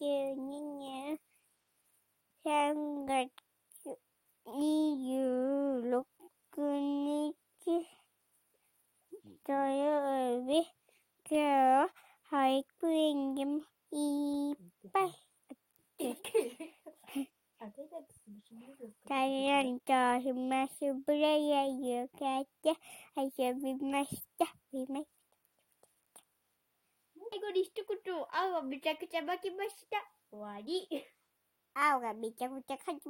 92年3月26日土曜日今日は保育園でもいっぱい大人と暇つぶれやゆかって遊びました。みま最後に一言、青はめちゃくちゃ負けました。終わり。青がめちゃくちゃ書きました。